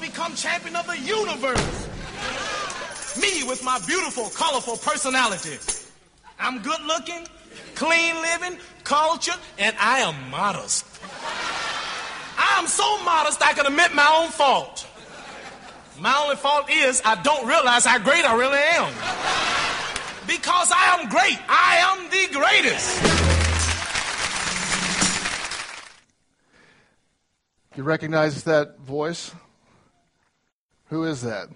become champion of the universe. Me with my beautiful, colorful personality. I'm good looking, clean living, cultured, and I am modest. I am so modest I can admit my own fault. My only fault is I don't realize how great I really am. Because I am great. I am the greatest. You recognize that voice? Who is that?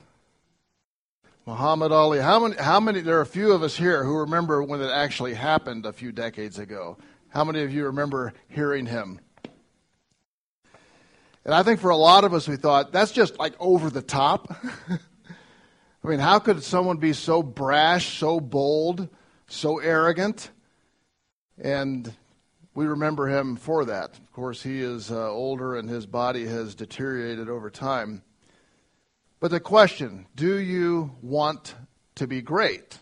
Muhammad Ali. How many, how many, there are a few of us here who remember when it actually happened a few decades ago. How many of you remember hearing him? And I think for a lot of us, we thought, that's just like over the top. I mean, how could someone be so brash, so bold, so arrogant? And we remember him for that. Of course, he is uh, older and his body has deteriorated over time. But the question do you want to be great?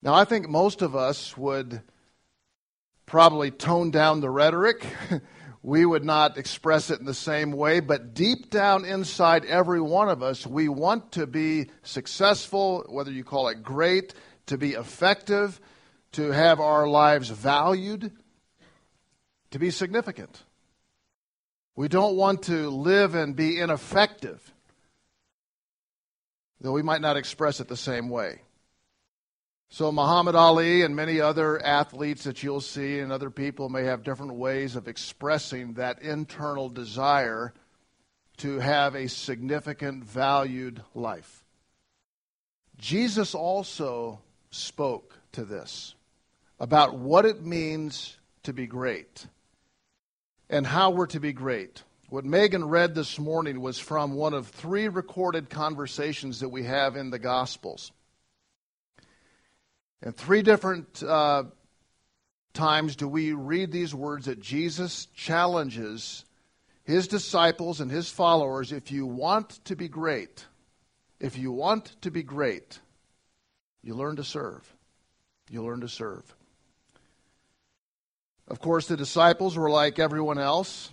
Now, I think most of us would probably tone down the rhetoric. we would not express it in the same way, but deep down inside every one of us, we want to be successful, whether you call it great, to be effective, to have our lives valued, to be significant. We don't want to live and be ineffective though we might not express it the same way. So, Muhammad Ali and many other athletes that you'll see, and other people may have different ways of expressing that internal desire to have a significant, valued life. Jesus also spoke to this about what it means to be great and how we're to be great. What Megan read this morning was from one of three recorded conversations that we have in the Gospels. And three different uh, times do we read these words that Jesus challenges his disciples and his followers if you want to be great, if you want to be great, you learn to serve. You learn to serve. Of course, the disciples were like everyone else.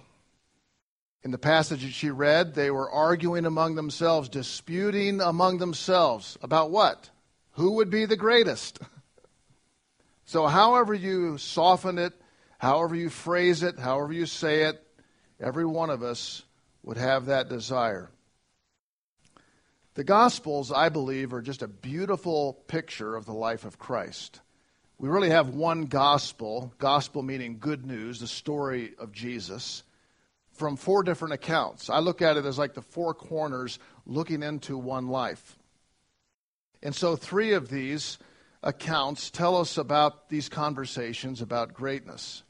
In the passage that she read, they were arguing among themselves, disputing among themselves about what? Who would be the greatest? so, however you soften it, however you phrase it, however you say it, every one of us would have that desire. The Gospels, I believe, are just a beautiful picture of the life of Christ. We really have one gospel, gospel meaning good news, the story of Jesus from four different accounts. I look at it as like the four corners looking into one life. And so, three of these accounts tell us about these conversations about greatness.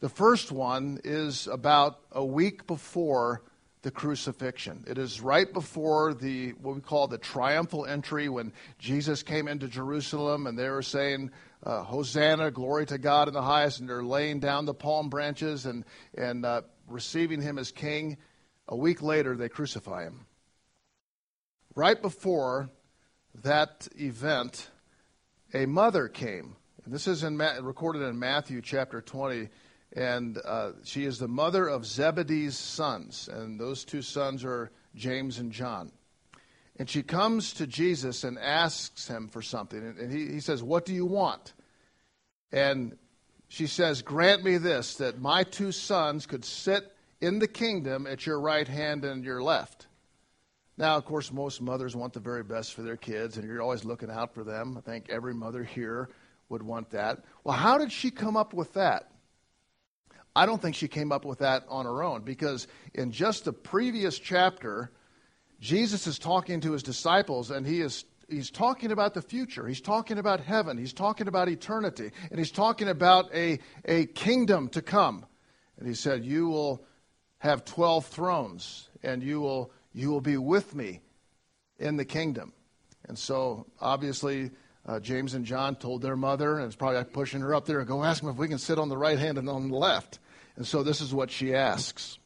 The first one is about a week before the crucifixion. It is right before the what we call the triumphal entry when Jesus came into Jerusalem and they were saying, uh, "Hosanna, glory to God in the highest," and they're laying down the palm branches and and uh, receiving him as king. A week later, they crucify him. Right before that event, a mother came. And this is in, recorded in Matthew chapter 20. And uh, she is the mother of Zebedee's sons. And those two sons are James and John. And she comes to Jesus and asks him for something. And he, he says, What do you want? And she says, Grant me this, that my two sons could sit in the kingdom at your right hand and your left. Now, of course, most mothers want the very best for their kids, and you're always looking out for them. I think every mother here would want that. Well, how did she come up with that? I don't think she came up with that on her own because in just the previous chapter, Jesus is talking to his disciples and he is he's talking about the future. He's talking about heaven. He's talking about eternity. And he's talking about a, a kingdom to come. And he said, You will have 12 thrones, and you will, you will be with me in the kingdom. And so, obviously, uh, James and John told their mother, and it's probably pushing her up there and go ask them if we can sit on the right hand and on the left. And so, this is what she asks.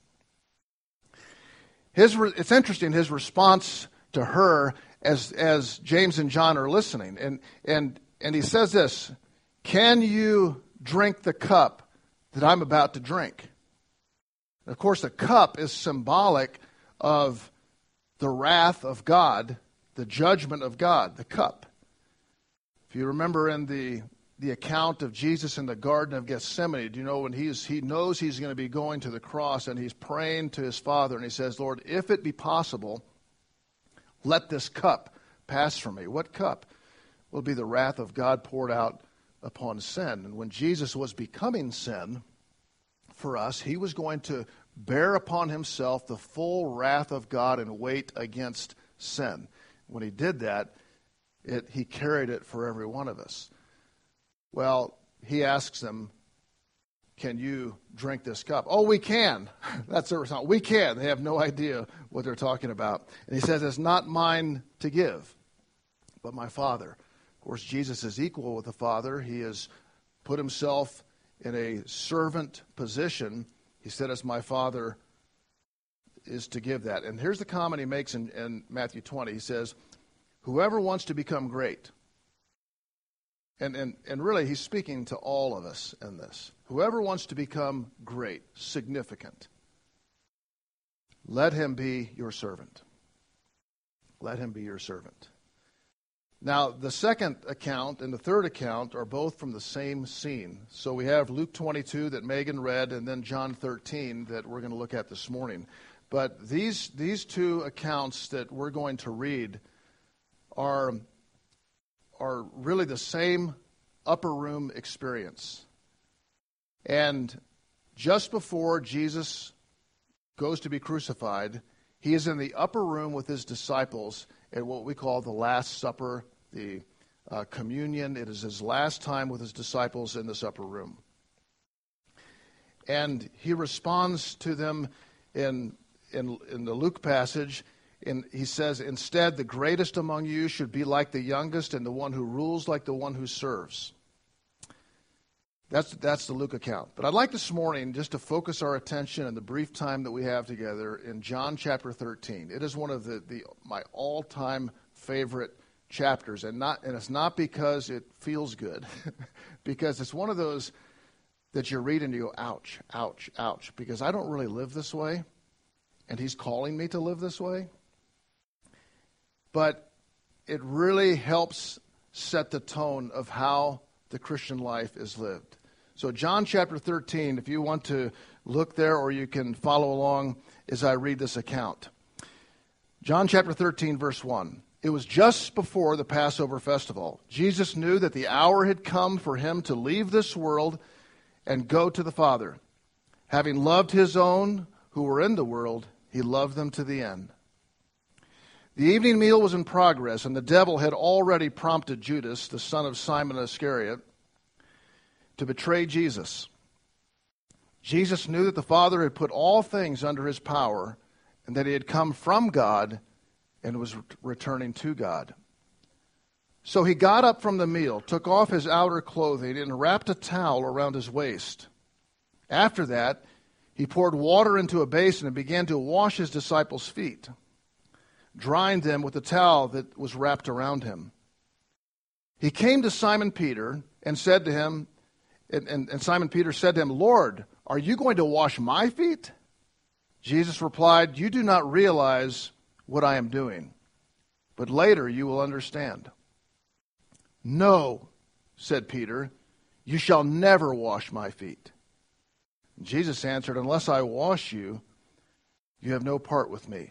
His it's interesting, his response to her as, as James and John are listening. And, and, and he says this Can you drink the cup that I'm about to drink? And of course, the cup is symbolic of the wrath of God, the judgment of God, the cup. If you remember in the the account of Jesus in the Garden of Gethsemane, do you know when he's, he knows he's going to be going to the cross and he's praying to his Father and he says, Lord, if it be possible, let this cup pass from me. What cup? Will be the wrath of God poured out upon sin. And when Jesus was becoming sin for us, he was going to bear upon himself the full wrath of God and weight against sin. When he did that, it, he carried it for every one of us. Well, he asks them, Can you drink this cup? Oh, we can. That's their response. We can. They have no idea what they're talking about. And he says, It's not mine to give, but my Father. Of course, Jesus is equal with the Father. He has put himself in a servant position. He said, As my Father is to give that. And here's the comment he makes in, in Matthew 20. He says, Whoever wants to become great, and, and, and really, he's speaking to all of us in this. Whoever wants to become great, significant, let him be your servant. Let him be your servant. Now, the second account and the third account are both from the same scene. So we have Luke 22 that Megan read, and then John 13 that we're going to look at this morning. But these, these two accounts that we're going to read are are really the same upper room experience. And just before Jesus goes to be crucified, he is in the upper room with his disciples at what we call the Last Supper, the uh, communion. It is his last time with his disciples in this upper room. And he responds to them in, in, in the Luke passage and he says, Instead, the greatest among you should be like the youngest, and the one who rules like the one who serves. That's, that's the Luke account. But I'd like this morning just to focus our attention in the brief time that we have together in John chapter 13. It is one of the, the my all time favorite chapters, and, not, and it's not because it feels good, because it's one of those that you read and you go, ouch, ouch, ouch, because I don't really live this way, and he's calling me to live this way but it really helps set the tone of how the Christian life is lived. So, John chapter 13, if you want to look there or you can follow along as I read this account. John chapter 13, verse 1. It was just before the Passover festival. Jesus knew that the hour had come for him to leave this world and go to the Father. Having loved his own who were in the world, he loved them to the end. The evening meal was in progress, and the devil had already prompted Judas, the son of Simon Iscariot, to betray Jesus. Jesus knew that the Father had put all things under his power, and that he had come from God and was returning to God. So he got up from the meal, took off his outer clothing, and wrapped a towel around his waist. After that, he poured water into a basin and began to wash his disciples' feet drying them with the towel that was wrapped around him. He came to Simon Peter and said to him, and, and, and, Simon Peter said to him, Lord, are you going to wash my feet? Jesus replied, You do not realize what I am doing, but later you will understand. No, said Peter, you shall never wash my feet. Jesus answered, Unless I wash you, you have no part with me.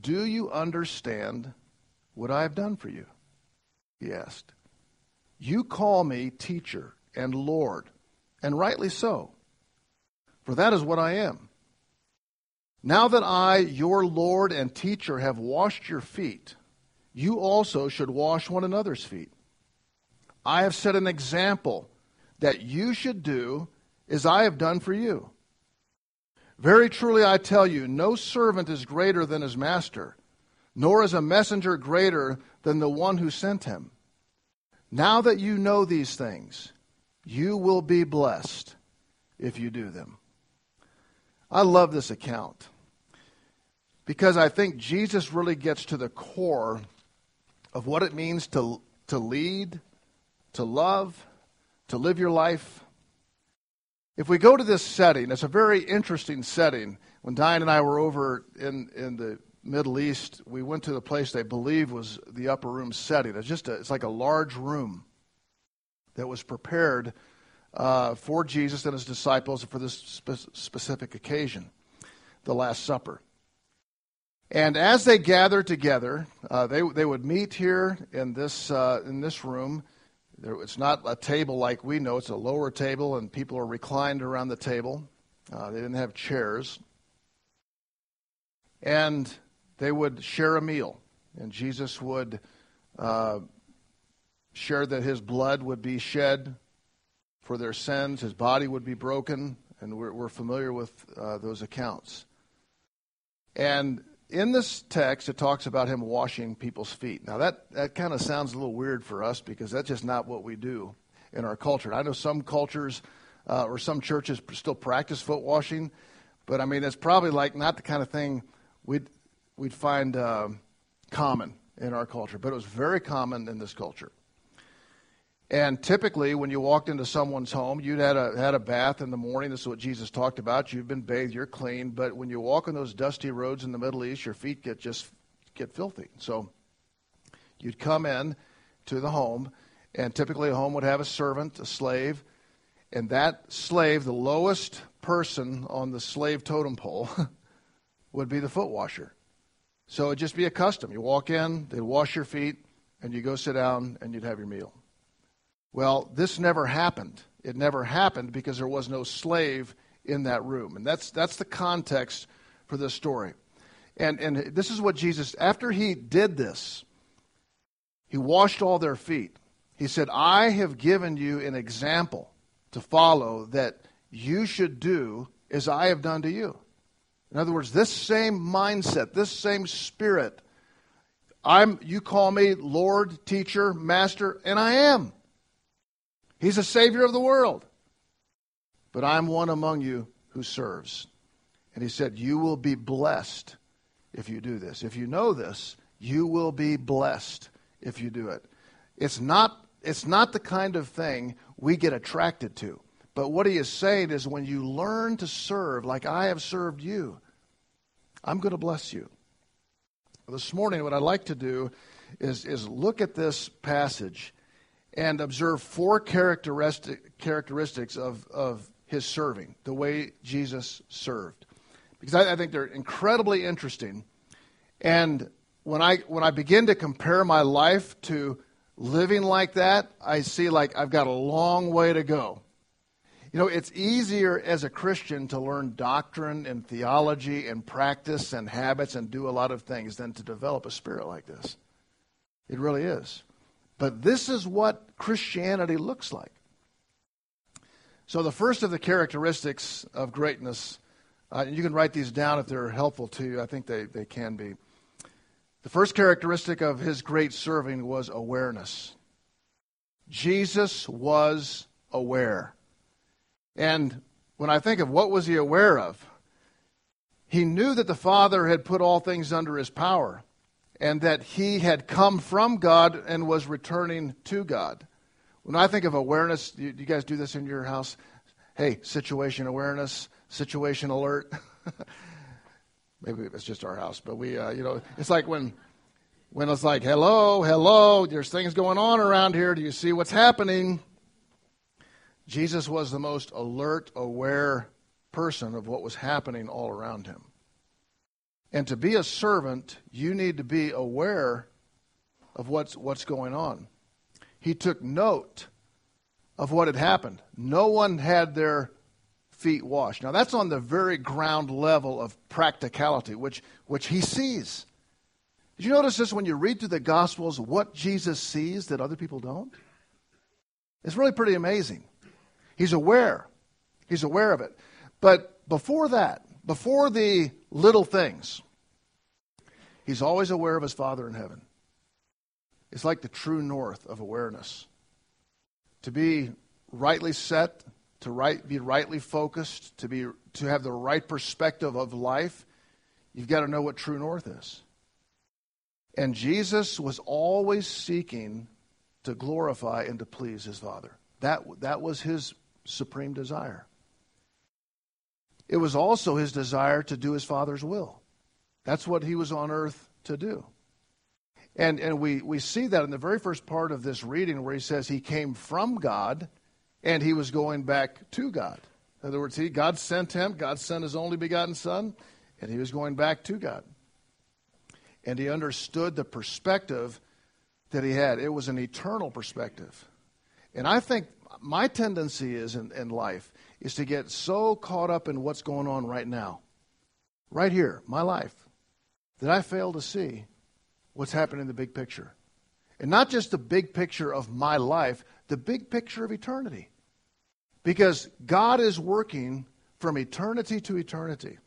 Do you understand what I have done for you? He asked. You call me teacher and Lord, and rightly so, for that is what I am. Now that I, your Lord and teacher, have washed your feet, you also should wash one another's feet. I have set an example that you should do as I have done for you. Very truly I tell you, no servant is greater than his master, nor is a messenger greater than the one who sent him. Now that you know these things, you will be blessed if you do them. I love this account because I think Jesus really gets to the core of what it means to, to lead, to love, to live your life. If we go to this setting, it's a very interesting setting. When Diane and I were over in, in the Middle East, we went to the place they believe was the upper room setting. It's just a, it's like a large room that was prepared uh, for Jesus and his disciples for this spe- specific occasion, the Last Supper. And as they gathered together, uh, they, they would meet here in this, uh, in this room. There, it's not a table like we know, it's a lower table, and people are reclined around the table. Uh, they didn't have chairs. And they would share a meal, and Jesus would uh, share that his blood would be shed for their sins, his body would be broken, and we're, we're familiar with uh, those accounts. And in this text, it talks about him washing people's feet. Now, that, that kind of sounds a little weird for us because that's just not what we do in our culture. I know some cultures uh, or some churches still practice foot washing, but I mean, it's probably like not the kind of thing we'd, we'd find uh, common in our culture, but it was very common in this culture. And typically, when you walked into someone's home, you'd had a, had a bath in the morning. This is what Jesus talked about. You've been bathed, you're clean. But when you walk on those dusty roads in the Middle East, your feet get just get filthy. So you'd come in to the home, and typically a home would have a servant, a slave, and that slave, the lowest person on the slave totem pole, would be the foot washer. So it'd just be a custom. You walk in, they'd wash your feet, and you go sit down, and you'd have your meal. Well, this never happened. It never happened because there was no slave in that room. And that's, that's the context for this story. And, and this is what Jesus, after he did this, he washed all their feet. He said, I have given you an example to follow that you should do as I have done to you. In other words, this same mindset, this same spirit, I'm, you call me Lord, teacher, master, and I am. He's a Savior of the world. But I'm one among you who serves. And he said, You will be blessed if you do this. If you know this, you will be blessed if you do it. It's not, it's not the kind of thing we get attracted to. But what he is saying is when you learn to serve like I have served you, I'm going to bless you. This morning, what I'd like to do is, is look at this passage and observe four characteristic, characteristics of, of his serving, the way Jesus served. Because I, I think they're incredibly interesting. And when I, when I begin to compare my life to living like that, I see like I've got a long way to go. You know, it's easier as a Christian to learn doctrine and theology and practice and habits and do a lot of things than to develop a spirit like this. It really is. But this is what Christianity looks like. So, the first of the characteristics of greatness, uh, and you can write these down if they're helpful to you. I think they, they can be. The first characteristic of his great serving was awareness. Jesus was aware. And when I think of what was he aware of, he knew that the Father had put all things under his power and that he had come from God and was returning to God. When I think of awareness, do you, guys do this in your house? Hey, situation awareness, situation alert. Maybe it's just our house, but we, uh, you know, it's like when, when it's like, hello, hello, there's things going on around here. Do you see what's happening? Jesus was the most alert, aware person of what was happening all around him. And to be a servant, you need to be aware of what's, what's going on. He took note of what had happened. No one had their feet washed. Now, that's on the very ground level of practicality, which, which he sees. Did you notice this when you read through the Gospels, what Jesus sees that other people don't? It's really pretty amazing. He's aware. He's aware of it. But before that, before the little things, he's always aware of his Father in heaven. It's like the true north of awareness. To be rightly set, to right, be rightly focused, to, be, to have the right perspective of life, you've got to know what true north is. And Jesus was always seeking to glorify and to please his Father. That, that was his supreme desire. It was also his desire to do his Father's will. That's what he was on earth to do. And, and we, we see that in the very first part of this reading where he says he came from God and he was going back to God. In other words, he, God sent him, God sent his only begotten Son, and he was going back to God. And he understood the perspective that he had. It was an eternal perspective. And I think my tendency is in, in life is to get so caught up in what's going on right now, right here, my life, that I fail to see what's happening in the big picture. And not just the big picture of my life, the big picture of eternity. Because God is working from eternity to eternity.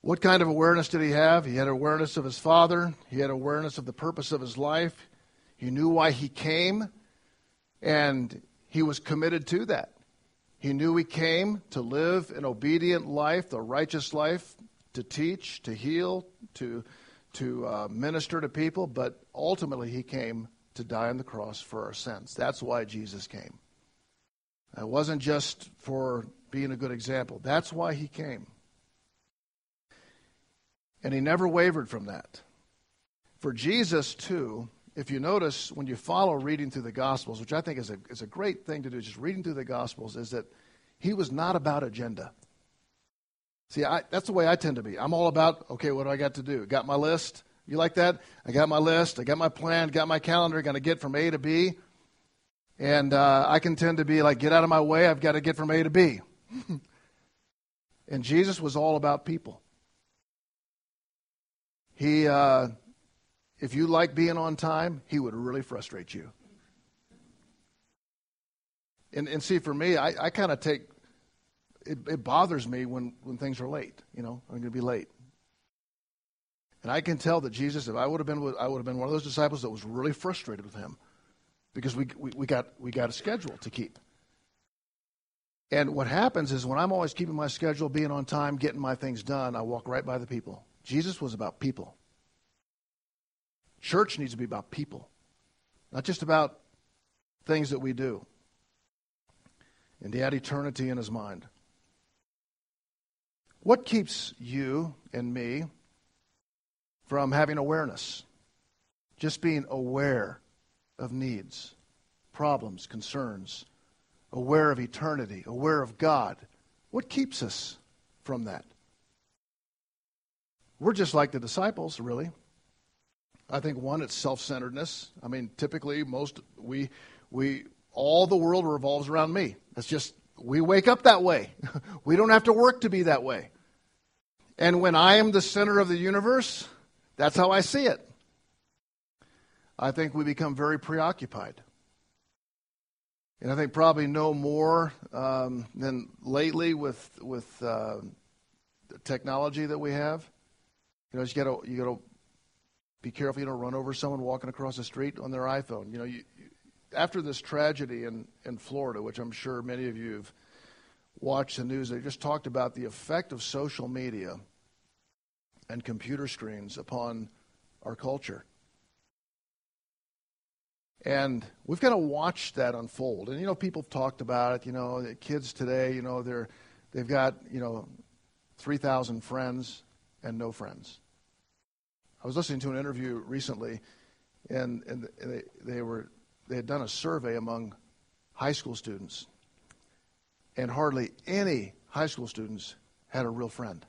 What kind of awareness did he have? He had awareness of his Father, he had awareness of the purpose of his life, he knew why he came, and he was committed to that. He knew he came to live an obedient life, the righteous life, to teach, to heal, to, to uh, minister to people, but ultimately he came to die on the cross for our sins. That's why Jesus came. It wasn't just for being a good example, that's why he came. And he never wavered from that. For Jesus, too, if you notice when you follow reading through the Gospels, which I think is a, is a great thing to do, just reading through the Gospels, is that he was not about agenda. See, I, that's the way I tend to be. I'm all about, okay, what do I got to do? Got my list? You like that? I got my list. I got my plan. Got my calendar. Going to get from A to B. And uh, I can tend to be like, get out of my way. I've got to get from A to B. and Jesus was all about people. He, uh, if you like being on time, he would really frustrate you. And, and see, for me, I, I kind of take it, it bothers me when, when things are late. You know, I'm going to be late. And I can tell that Jesus, if I would have been, I would have been one of those disciples that was really frustrated with him because we, we, we, got, we got a schedule to keep. And what happens is when I'm always keeping my schedule, being on time, getting my things done, I walk right by the people. Jesus was about people. Church needs to be about people, not just about things that we do. And he had eternity in his mind. What keeps you and me from having awareness? Just being aware of needs, problems, concerns, aware of eternity, aware of God. What keeps us from that? We're just like the disciples, really. I think one, it's self-centeredness. I mean, typically, most we we all the world revolves around me. That's just we wake up that way. we don't have to work to be that way. And when I am the center of the universe, that's how I see it. I think we become very preoccupied. And I think probably no more um, than lately with with uh, the technology that we have. You know, you got to you got to be careful you don't run over someone walking across the street on their iPhone. You know, you, you, after this tragedy in in Florida, which I'm sure many of you have watched the news, they just talked about the effect of social media and computer screens upon our culture. And we've got to watch that unfold. And you know, people have talked about it. You know, kids today, you know, they're they've got you know, three thousand friends and no friends. I was listening to an interview recently, and and they, they were they had done a survey among high school students, and hardly any high school students had a real friend.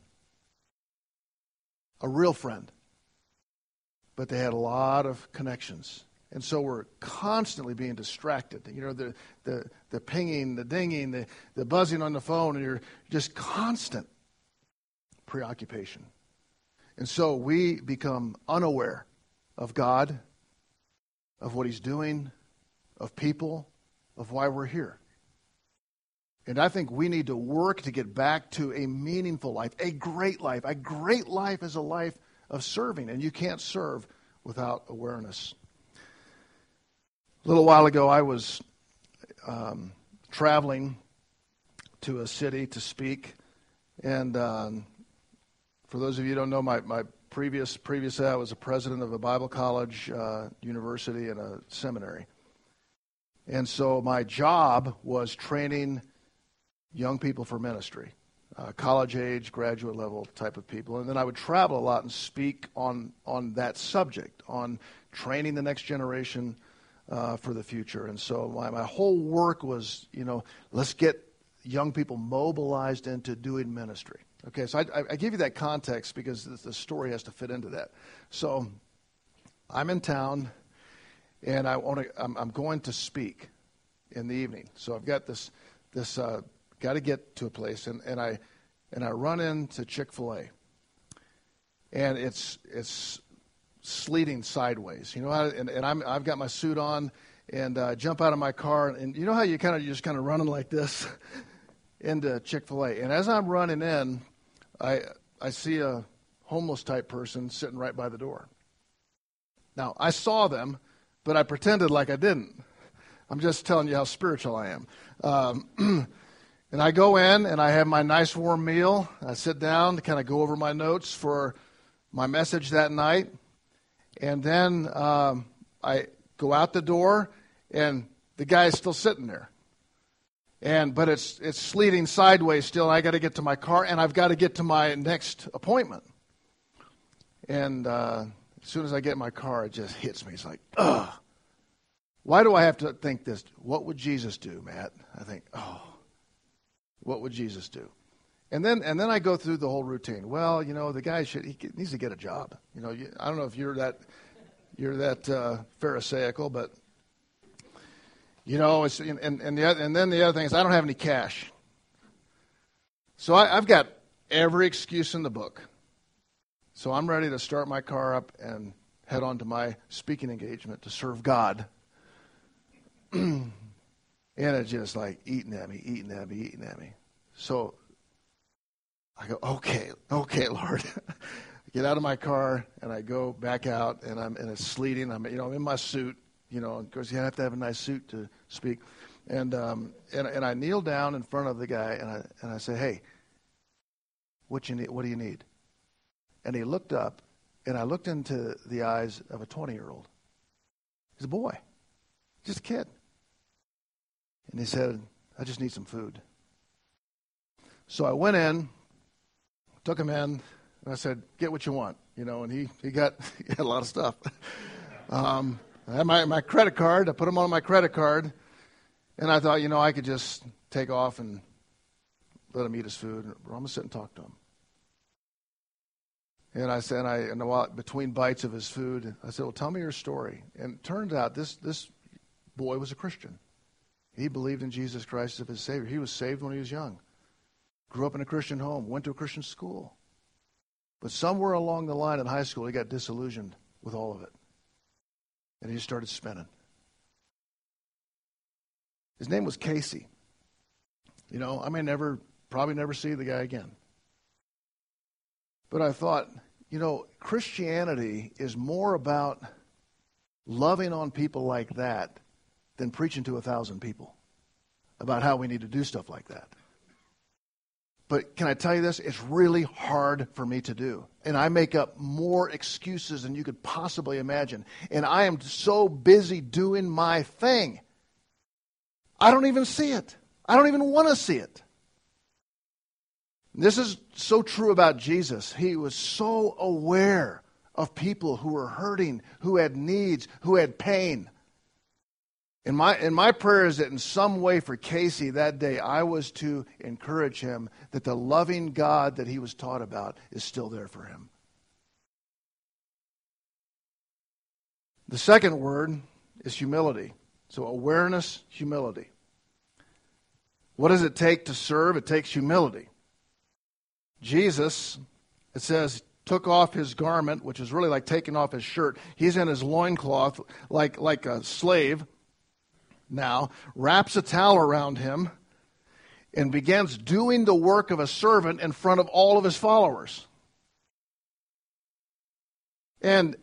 A real friend. But they had a lot of connections. And so we're constantly being distracted. You know, the, the, the pinging, the dinging, the, the buzzing on the phone, and you're just constant preoccupation. And so we become unaware of God, of what He's doing, of people, of why we're here. And I think we need to work to get back to a meaningful life, a great life. A great life is a life of serving, and you can't serve without awareness. A little while ago, I was um, traveling to a city to speak, and um, for those of you who don't know, my, my previous previous that I was a president of a Bible college, uh, university, and a seminary. And so my job was training young people for ministry, uh, college age, graduate level type of people. And then I would travel a lot and speak on on that subject, on training the next generation uh, for the future. And so my, my whole work was, you know, let's get young people mobilized into doing ministry. Okay, so I, I give you that context because the story has to fit into that. So I'm in town, and I want to. I'm, I'm going to speak in the evening. So I've got this this uh, got to get to a place, and, and I and I run into Chick Fil A, and it's it's sleeting sideways. You know, and, and I'm I've got my suit on, and uh, jump out of my car, and you know how you kind of just kind of running like this into Chick Fil A, and as I'm running in, I I see a homeless type person sitting right by the door. Now I saw them, but I pretended like I didn't. I'm just telling you how spiritual I am. Um, and I go in and I have my nice warm meal. I sit down to kind of go over my notes for my message that night. And then um, I go out the door, and the guy is still sitting there. And but it's it's sleeting sideways still. I got to get to my car, and I've got to get to my next appointment. And uh, as soon as I get in my car, it just hits me. It's like, ugh. Why do I have to think this? What would Jesus do, Matt? I think, oh, what would Jesus do? And then and then I go through the whole routine. Well, you know, the guy should he needs to get a job. You know, you, I don't know if you're that you're that uh, pharisaical, but you know, it's and and, the, and then the other thing is I don't have any cash. So I, I've got every excuse in the book. So I'm ready to start my car up and head on to my speaking engagement to serve God. and it's just like eating at me, eating at me, eating at me. So I go, okay, okay, Lord. I get out of my car and I go back out and I'm and it's sleeting. I'm you know I'm in my suit. You know, of course you have to have a nice suit to speak. And um, and and I kneel down in front of the guy and I and I say, hey, what you need? What do you need? And he looked up, and I looked into the eyes of a 20 year old. He's a boy, just a kid. And he said, I just need some food. So I went in, took him in, and I said, "Get what you want," you know. And he he got he had a lot of stuff. Um, I had my my credit card. I put him on my credit card, and I thought, you know, I could just take off and let him eat his food. I'm gonna sit and talk to him. And I said, I and while between bites of his food, I said, "Well, tell me your story." And it turns out this this boy was a Christian. He believed in Jesus Christ as his Savior. He was saved when he was young grew up in a Christian home, went to a Christian school. But somewhere along the line in high school, he got disillusioned with all of it. And he just started spinning. His name was Casey. You know, I may never, probably never see the guy again. But I thought, you know, Christianity is more about loving on people like that than preaching to a thousand people about how we need to do stuff like that. But can I tell you this? It's really hard for me to do. And I make up more excuses than you could possibly imagine. And I am so busy doing my thing. I don't even see it. I don't even want to see it. This is so true about Jesus. He was so aware of people who were hurting, who had needs, who had pain. And my, and my prayer is that in some way for Casey that day, I was to encourage him that the loving God that he was taught about is still there for him. The second word is humility. So, awareness, humility. What does it take to serve? It takes humility. Jesus, it says, took off his garment, which is really like taking off his shirt. He's in his loincloth like, like a slave now, wraps a towel around him, and begins doing the work of a servant in front of all of his followers. And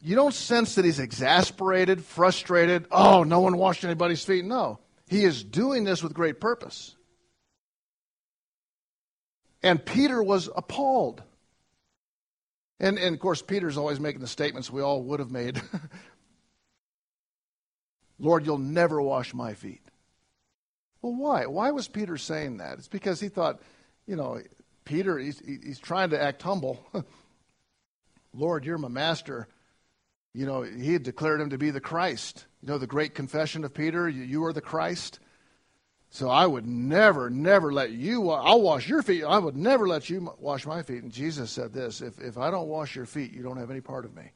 you don't sense that he's exasperated, frustrated. Oh, no one washed anybody's feet. No. He is doing this with great purpose. And Peter was appalled. And, and of course, Peter's always making the statements we all would have made Lord, you'll never wash my feet. Well, why? Why was Peter saying that? It's because he thought, you know, Peter, he's, he's trying to act humble. Lord, you're my master. You know, he had declared him to be the Christ. You know, the great confession of Peter, you, are the Christ. So I would never, never let you, I'll wash your feet. I would never let you wash my feet. And Jesus said this if, if I don't wash your feet, you don't have any part of me.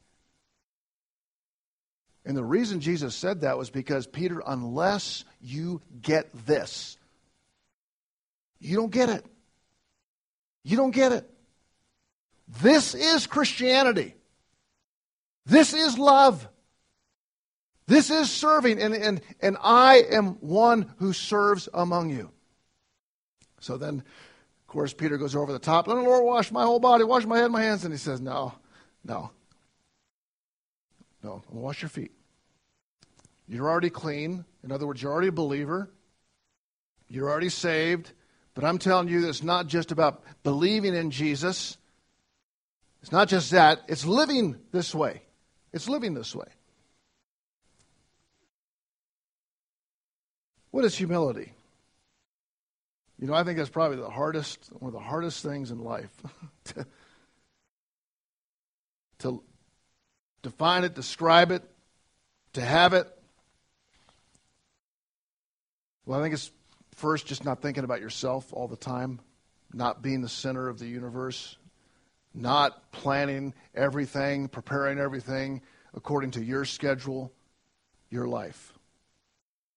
And the reason Jesus said that was because, Peter, unless you get this, you don't get it. You don't get it. This is Christianity. This is love. This is serving, and, and, and I am one who serves among you. So then, of course, Peter goes over the top. Let the Lord wash my whole body, wash my head, my hands. And he says, No, no. No, wash your feet. You're already clean. In other words, you're already a believer. You're already saved. But I'm telling you, it's not just about believing in Jesus. It's not just that, it's living this way. It's living this way. What is humility? You know, I think that's probably the hardest, one of the hardest things in life to, to define it, describe it, to have it. Well, I think it's first just not thinking about yourself all the time, not being the center of the universe, not planning everything, preparing everything according to your schedule, your life.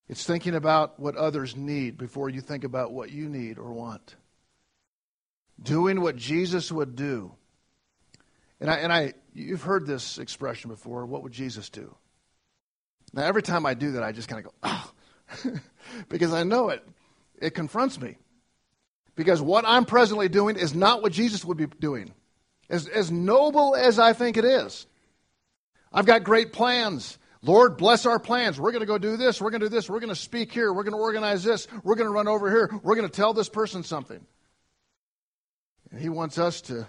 It's thinking about what others need before you think about what you need or want. Doing what Jesus would do. And I, and I you've heard this expression before, what would Jesus do? Now every time I do that I just kind of go, oh, because I know it. It confronts me. Because what I'm presently doing is not what Jesus would be doing. As, as noble as I think it is. I've got great plans. Lord, bless our plans. We're going to go do this. We're going to do this. We're going to speak here. We're going to organize this. We're going to run over here. We're going to tell this person something. And He wants us to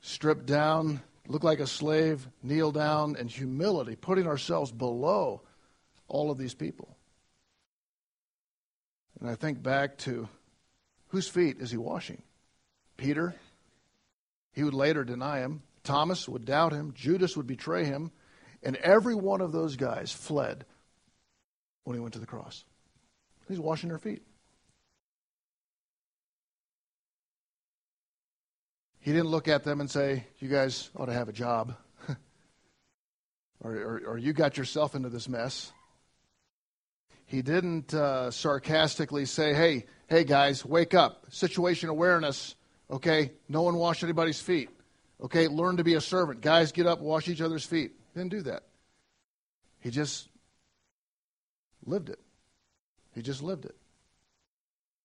strip down, look like a slave, kneel down, and humility, putting ourselves below all of these people. And I think back to whose feet is he washing? Peter. He would later deny him. Thomas would doubt him. Judas would betray him. And every one of those guys fled when he went to the cross. He's washing their feet. He didn't look at them and say, You guys ought to have a job. or, or, or, you got yourself into this mess. He didn't uh, sarcastically say, Hey, hey guys, wake up. Situation awareness. Okay, no one wash anybody's feet. Okay, learn to be a servant. Guys, get up, wash each other's feet. He didn't do that. He just lived it. He just lived it.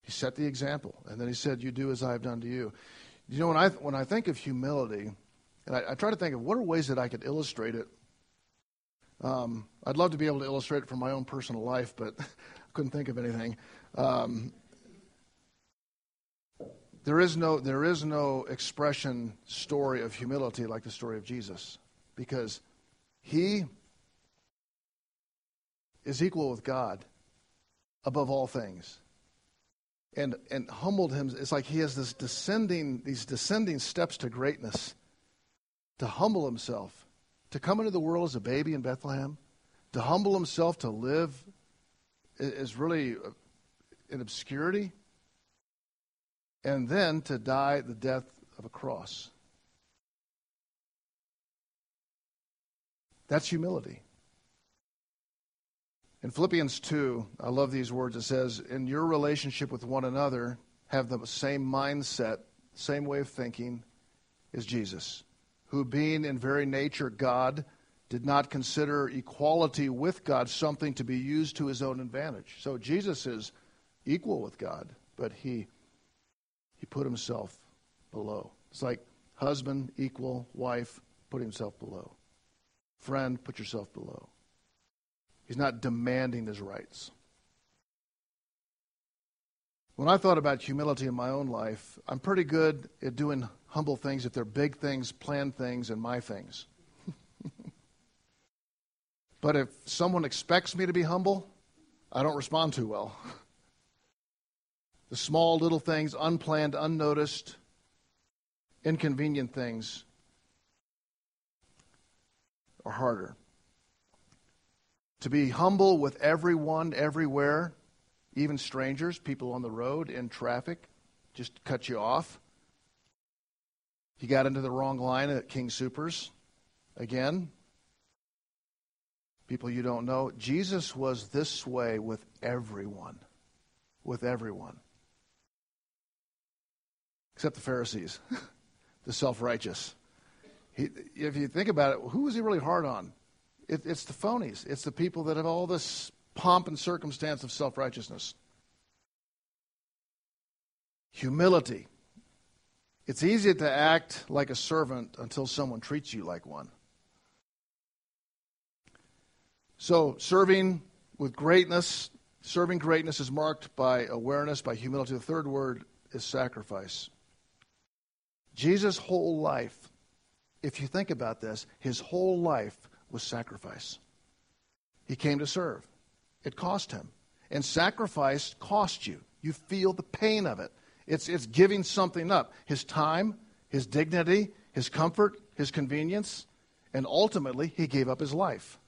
He set the example. And then he said, You do as I have done to you. You know, when I, when I think of humility, and I, I try to think of what are ways that I could illustrate it. Um, I'd love to be able to illustrate it from my own personal life, but I couldn't think of anything. Um, there is no there is no expression story of humility like the story of Jesus because he is equal with God above all things. And and humbled him it's like he has this descending these descending steps to greatness to humble himself, to come into the world as a baby in Bethlehem, to humble himself to live is really in obscurity and then to die the death of a cross. That's humility. In Philippians 2, I love these words. It says, In your relationship with one another, have the same mindset, same way of thinking as Jesus, who, being in very nature God, did not consider equality with God something to be used to his own advantage. So Jesus is equal with God, but he he put himself below. It's like husband equal wife, put himself below. Friend, put yourself below. He's not demanding his rights. When I thought about humility in my own life, I'm pretty good at doing humble things if they're big things, planned things, and my things. but if someone expects me to be humble, I don't respond too well. the small little things, unplanned, unnoticed, inconvenient things are harder. To be humble with everyone, everywhere, even strangers, people on the road, in traffic, just cut you off. You got into the wrong line at King Supers. Again, people you don't know. Jesus was this way with everyone. With everyone. Except the Pharisees, the self righteous. If you think about it, who was he really hard on? It, it's the phonies. It's the people that have all this pomp and circumstance of self righteousness. Humility. It's easy to act like a servant until someone treats you like one. So, serving with greatness, serving greatness is marked by awareness, by humility. The third word is sacrifice. Jesus' whole life, if you think about this, his whole life was sacrifice. He came to serve. It cost him. And sacrifice cost you. You feel the pain of it. It's, it's giving something up his time, his dignity, his comfort, his convenience, and ultimately, he gave up his life.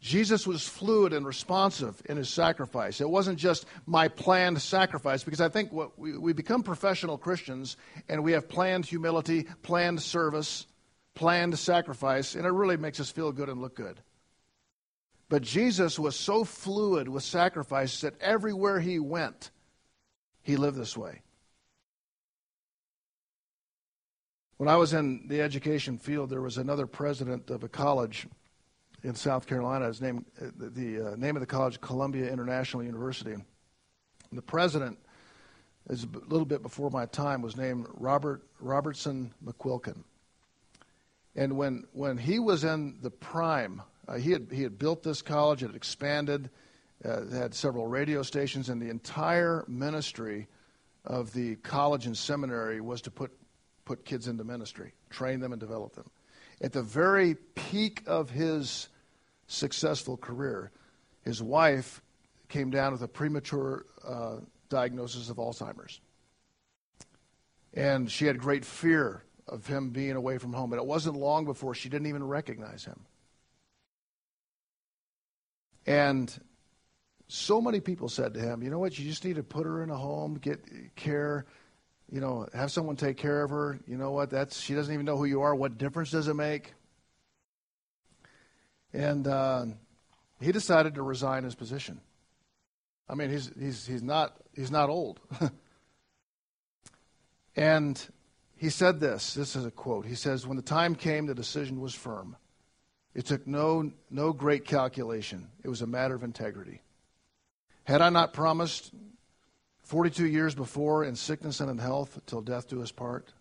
Jesus was fluid and responsive in his sacrifice. It wasn't just my planned sacrifice, because I think what we, we become professional Christians and we have planned humility, planned service, planned sacrifice, and it really makes us feel good and look good. But Jesus was so fluid with sacrifice that everywhere he went, he lived this way. When I was in the education field, there was another president of a college in South Carolina. His name, the uh, name of the college, Columbia International University. And the president, is a little bit before my time, was named Robert Robertson McQuilkin. And when when he was in the prime uh, he, had, he had built this college, it had expanded, uh, had several radio stations, and the entire ministry of the college and seminary was to put, put kids into ministry, train them and develop them. At the very peak of his successful career, his wife came down with a premature uh, diagnosis of Alzheimer's. And she had great fear of him being away from home. And it wasn't long before she didn't even recognize him. And so many people said to him, you know what, you just need to put her in a home, get care, you know, have someone take care of her. You know what, that's she doesn't even know who you are. What difference does it make? And uh, he decided to resign his position. I mean, he's he's he's not he's not old. and he said this. This is a quote. He says, "When the time came, the decision was firm. It took no, no great calculation, it was a matter of integrity. Had I not promised 42 years before in sickness and in health till death do us part?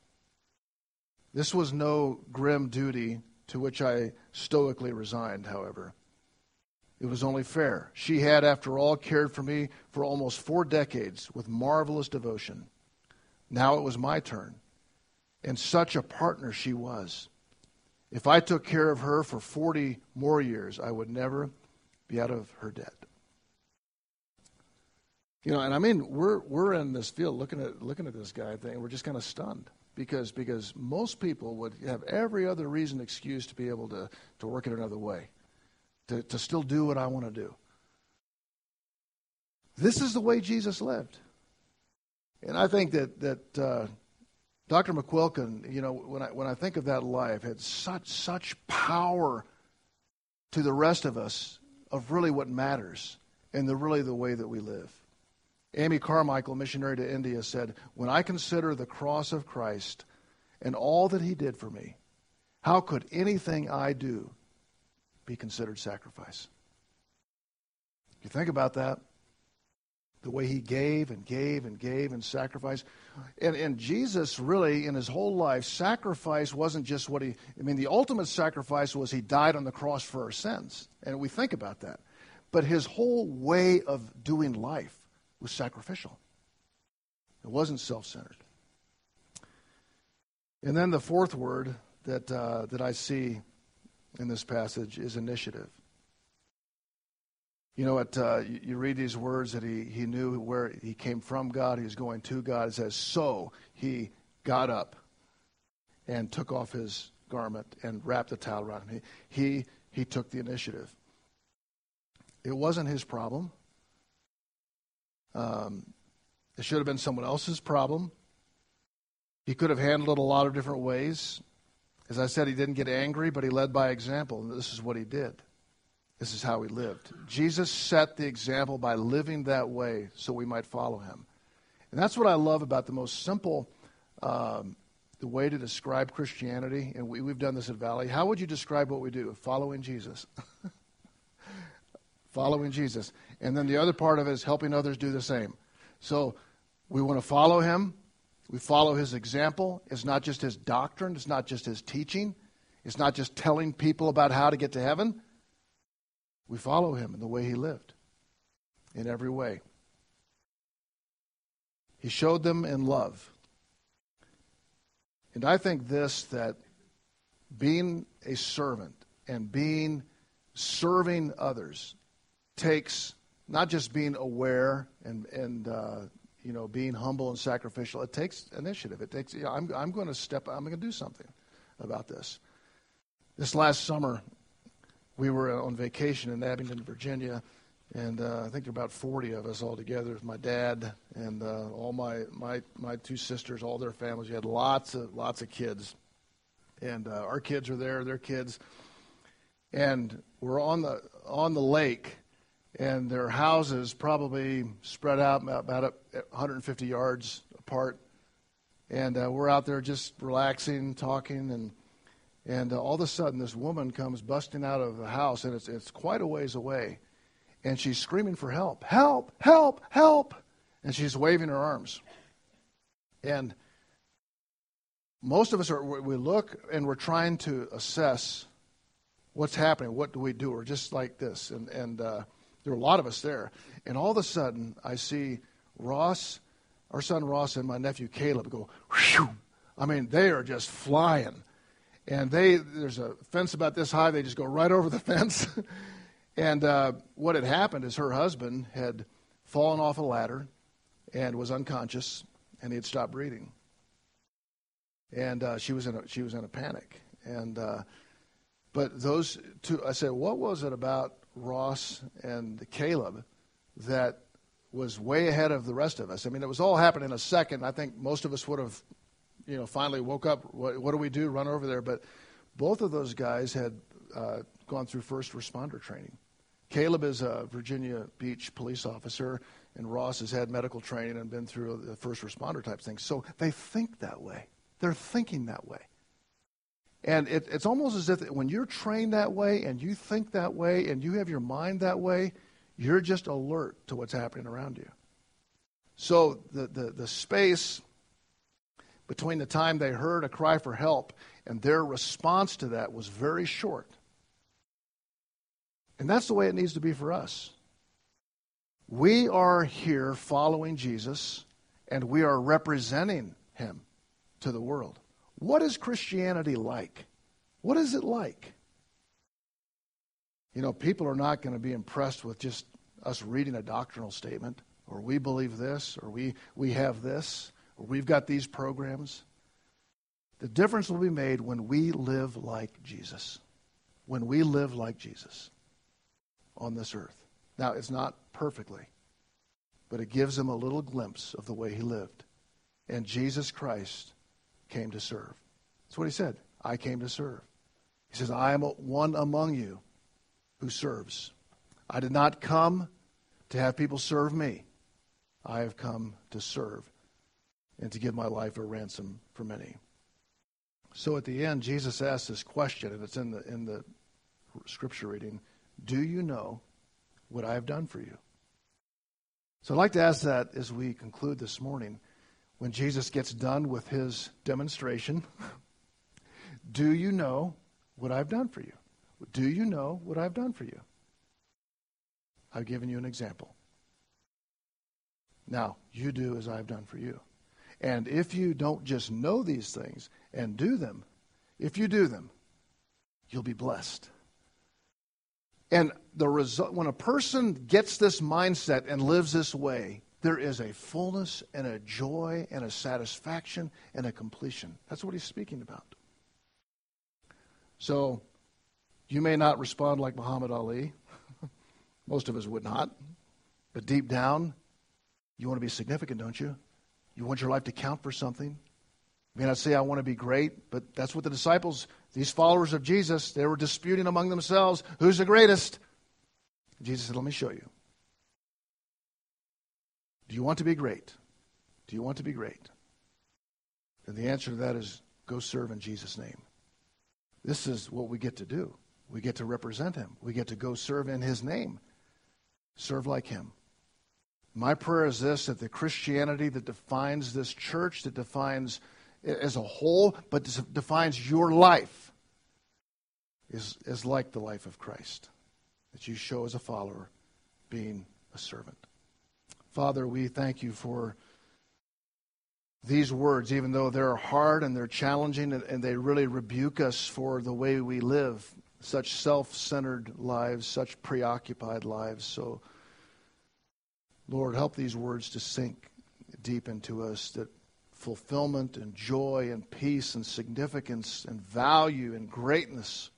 This was no grim duty to which I stoically resigned, however. It was only fair. She had, after all, cared for me for almost four decades with marvelous devotion. Now it was my turn. And such a partner she was. If I took care of her for 40 more years, I would never be out of her debt. You know, and I mean, we're we're in this field looking at looking at this guy thing. We're just kind of stunned because because most people would have every other reason excuse to be able to to work it another way, to to still do what I want to do. This is the way Jesus lived, and I think that that uh, Dr. McQuilkin, you know, when I, when I think of that life, had such, such power to the rest of us of really what matters and the really the way that we live. Amy Carmichael, missionary to India, said, When I consider the cross of Christ and all that he did for me, how could anything I do be considered sacrifice? You think about that. The way he gave and gave and gave and sacrificed. And, and Jesus really, in his whole life, sacrifice wasn't just what he, I mean, the ultimate sacrifice was he died on the cross for our sins. And we think about that. But his whole way of doing life was sacrificial, it wasn't self centered. And then the fourth word that, uh, that I see in this passage is initiative. You know what? Uh, you, you, read these words that he, he knew where he came from God, he was going to God. It says, So he got up and took off his garment and wrapped the towel around him. He, he, he took the initiative. It wasn't his problem. Um, it should have been someone else's problem. He could have handled it a lot of different ways. As I said, he didn't get angry, but he led by example, and this is what he did. This is how he lived. Jesus set the example by living that way so we might follow him. And that's what I love about the most simple, um, the way to describe Christianity. And we, we've done this at Valley. How would you describe what we do? Following Jesus. following Jesus. And then the other part of it is helping others do the same. So we want to follow him. We follow his example. It's not just his doctrine, it's not just his teaching, it's not just telling people about how to get to heaven. We follow him in the way he lived, in every way. He showed them in love. And I think this that being a servant and being serving others takes not just being aware and, and uh, you know, being humble and sacrificial. It takes initiative. It takes, you know, I'm, I'm going to step, I'm going to do something about this. This last summer, we were on vacation in Abingdon, Virginia, and uh, I think there were about 40 of us all together. My dad and uh, all my, my my two sisters, all their families. We had lots of lots of kids, and uh, our kids are there, their kids, and we're on the on the lake, and their houses probably spread out about 150 yards apart, and uh, we're out there just relaxing, talking, and and uh, all of a sudden, this woman comes busting out of the house, and it's, it's quite a ways away. And she's screaming for help help, help, help. And she's waving her arms. And most of us are, we look and we're trying to assess what's happening. What do we do? We're just like this. And, and uh, there are a lot of us there. And all of a sudden, I see Ross, our son Ross, and my nephew Caleb go, whew. I mean, they are just flying and they there's a fence about this high. They just go right over the fence. and uh, what had happened is her husband had fallen off a ladder and was unconscious, and he had stopped breathing. And uh, she was in a, she was in a panic. And uh, but those two, I said, what was it about Ross and Caleb that was way ahead of the rest of us? I mean, it was all happening in a second. I think most of us would have you know, finally woke up. What, what do we do? Run over there. But both of those guys had uh, gone through first responder training. Caleb is a Virginia Beach police officer, and Ross has had medical training and been through the first responder type thing. So they think that way. They're thinking that way. And it, it's almost as if when you're trained that way and you think that way and you have your mind that way, you're just alert to what's happening around you. So the, the, the space between the time they heard a cry for help and their response to that was very short. And that's the way it needs to be for us. We are here following Jesus and we are representing him to the world. What is Christianity like? What is it like? You know, people are not going to be impressed with just us reading a doctrinal statement or we believe this or we, we have this we've got these programs. The difference will be made when we live like Jesus. When we live like Jesus on this earth. Now, it's not perfectly, but it gives them a little glimpse of the way he lived. And Jesus Christ came to serve. That's what he said. I came to serve. He says, I am one among you who serves. I did not come to have people serve me. I have come to serve and to give my life a ransom for many. So at the end, Jesus asks this question, and it's in the, in the scripture reading Do you know what I have done for you? So I'd like to ask that as we conclude this morning. When Jesus gets done with his demonstration, do you know what I've done for you? Do you know what I've done for you? I've given you an example. Now, you do as I've done for you. And if you don't just know these things and do them, if you do them, you'll be blessed. And the result, when a person gets this mindset and lives this way, there is a fullness and a joy and a satisfaction and a completion. That's what he's speaking about. So, you may not respond like Muhammad Ali. Most of us would not. But deep down, you want to be significant, don't you? You want your life to count for something. You may not say, I want to be great, but that's what the disciples, these followers of Jesus, they were disputing among themselves who's the greatest. Jesus said, Let me show you. Do you want to be great? Do you want to be great? And the answer to that is go serve in Jesus' name. This is what we get to do. We get to represent him. We get to go serve in his name. Serve like him. My prayer is this that the Christianity that defines this church, that defines as a whole, but defines your life, is, is like the life of Christ. That you show as a follower, being a servant. Father, we thank you for these words, even though they're hard and they're challenging and, and they really rebuke us for the way we live, such self centered lives, such preoccupied lives. So, Lord, help these words to sink deep into us that fulfillment and joy and peace and significance and value and greatness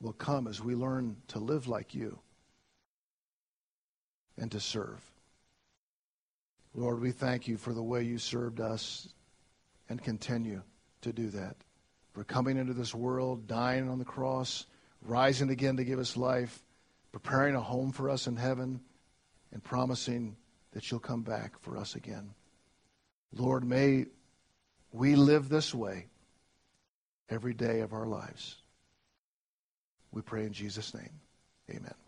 will come as we learn to live like you and to serve. Lord, we thank you for the way you served us and continue to do that. For coming into this world, dying on the cross, rising again to give us life, preparing a home for us in heaven and promising that you'll come back for us again. Lord, may we live this way every day of our lives. We pray in Jesus' name. Amen.